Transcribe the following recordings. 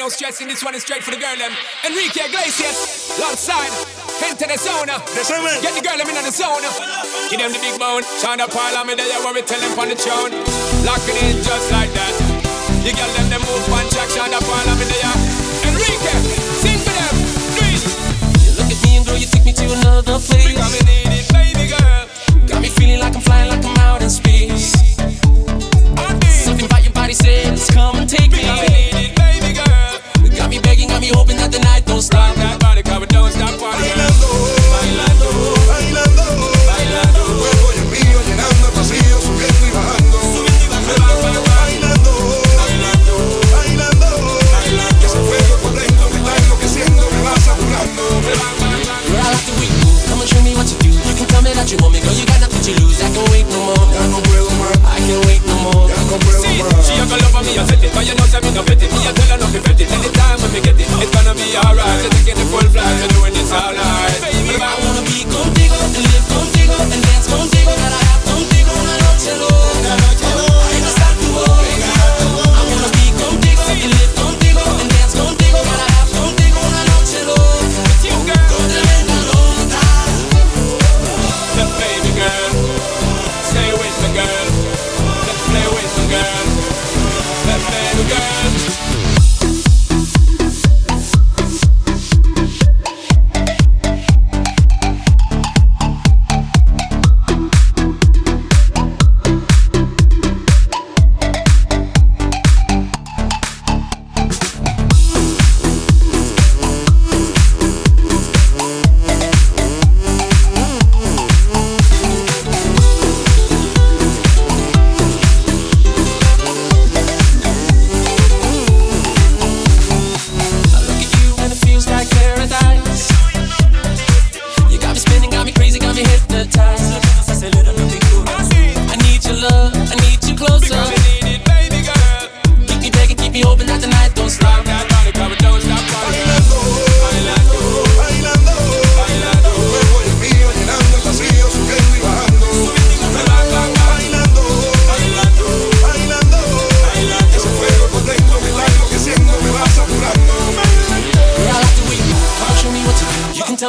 no stressing. This one is straight for the girl them. Enrique Iglesias, alongside. into the zone. Get the girl them in the zone. Give them the big bone. Shine up all of me. They are we tell them on the throne. Lock it in just like that. You girl them, them move one track. Shine up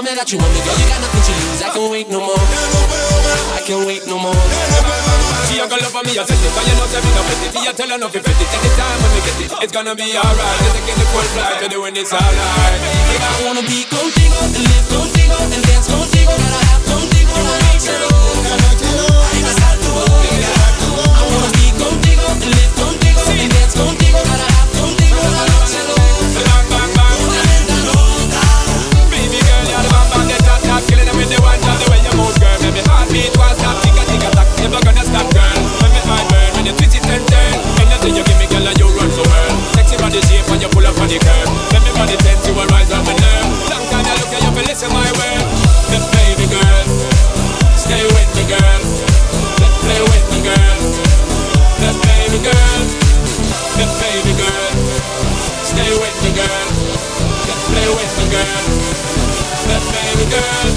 tell me that you want me, girl. You got nothing to lose. I can't wait no more. I can't wait no more. She a got love for me, I said it. Cause you know that me no fit it. You tell her no fit it. Take the time when we get it. It's gonna be alright. You're taking the full flight. You're doing this alright. I wanna be contigo and live contigo and dance contigo. Gotta have contigo. Gotta. girl.